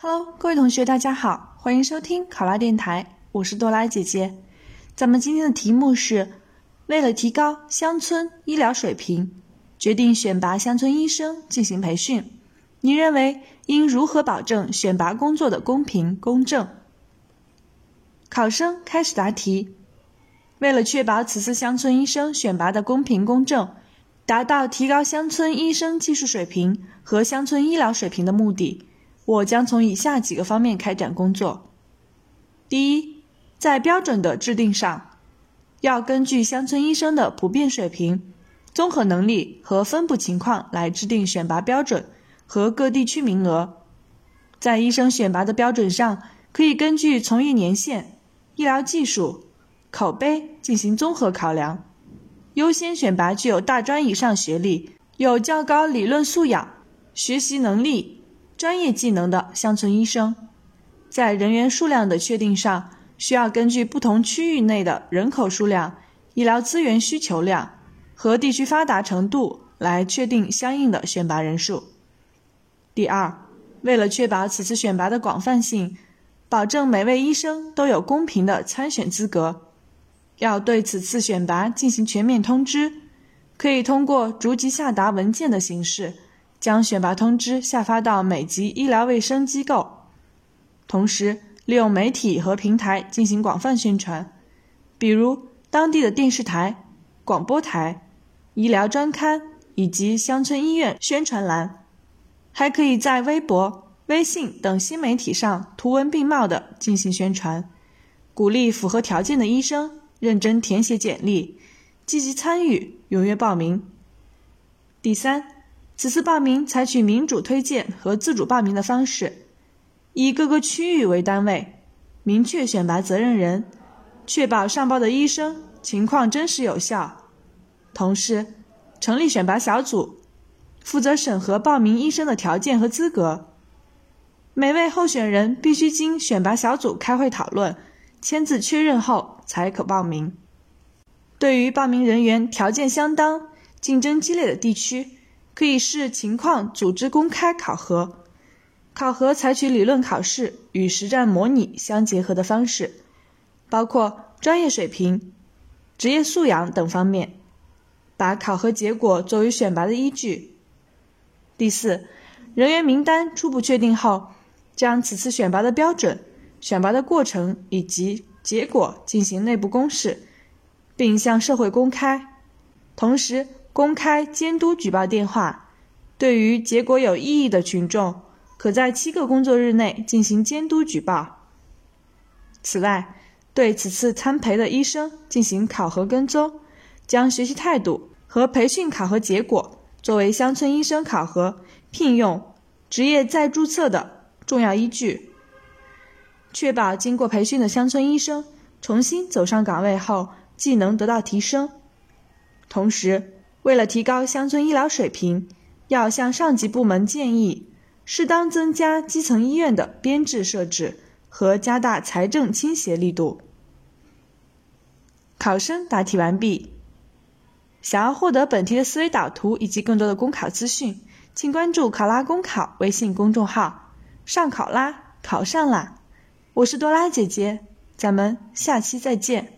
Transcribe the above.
Hello，各位同学，大家好，欢迎收听考拉电台，我是多拉姐姐。咱们今天的题目是：为了提高乡村医疗水平，决定选拔乡村医生进行培训。你认为应如何保证选拔工作的公平公正？考生开始答题。为了确保此次乡村医生选拔的公平公正，达到提高乡村医生技术水平和乡村医疗水平的目的。我将从以下几个方面开展工作。第一，在标准的制定上，要根据乡村医生的普遍水平、综合能力和分布情况来制定选拔标准和各地区名额。在医生选拔的标准上，可以根据从业年限、医疗技术、口碑进行综合考量，优先选拔具有大专以上学历、有较高理论素养、学习能力。专业技能的乡村医生，在人员数量的确定上，需要根据不同区域内的人口数量、医疗资源需求量和地区发达程度来确定相应的选拔人数。第二，为了确保此次选拔的广泛性，保证每位医生都有公平的参选资格，要对此次选拔进行全面通知，可以通过逐级下达文件的形式。将选拔通知下发到每级医疗卫生机构，同时利用媒体和平台进行广泛宣传，比如当地的电视台、广播台、医疗专刊以及乡村医院宣传栏，还可以在微博、微信等新媒体上图文并茂的进行宣传，鼓励符合条件的医生认真填写简历，积极参与，踊跃报名。第三。此次报名采取民主推荐和自主报名的方式，以各个区域为单位，明确选拔责任人，确保上报的医生情况真实有效。同时，成立选拔小组，负责审核报名医生的条件和资格。每位候选人必须经选拔小组开会讨论、签字确认后才可报名。对于报名人员条件相当、竞争激烈的地区，可以视情况组织公开考核，考核采取理论考试与实战模拟相结合的方式，包括专业水平、职业素养等方面，把考核结果作为选拔的依据。第四，人员名单初步确定后，将此次选拔的标准、选拔的过程以及结果进行内部公示，并向社会公开，同时。公开监督举报电话，对于结果有异议的群众，可在七个工作日内进行监督举报。此外，对此次参培的医生进行考核跟踪，将学习态度和培训考核结果作为乡村医生考核、聘用、职业再注册的重要依据，确保经过培训的乡村医生重新走上岗位后技能得到提升，同时。为了提高乡村医疗水平，要向上级部门建议适当增加基层医院的编制设置和加大财政倾斜力度。考生答题完毕。想要获得本题的思维导图以及更多的公考资讯，请关注“考拉公考”微信公众号。上考拉，考上啦！我是多拉姐姐，咱们下期再见。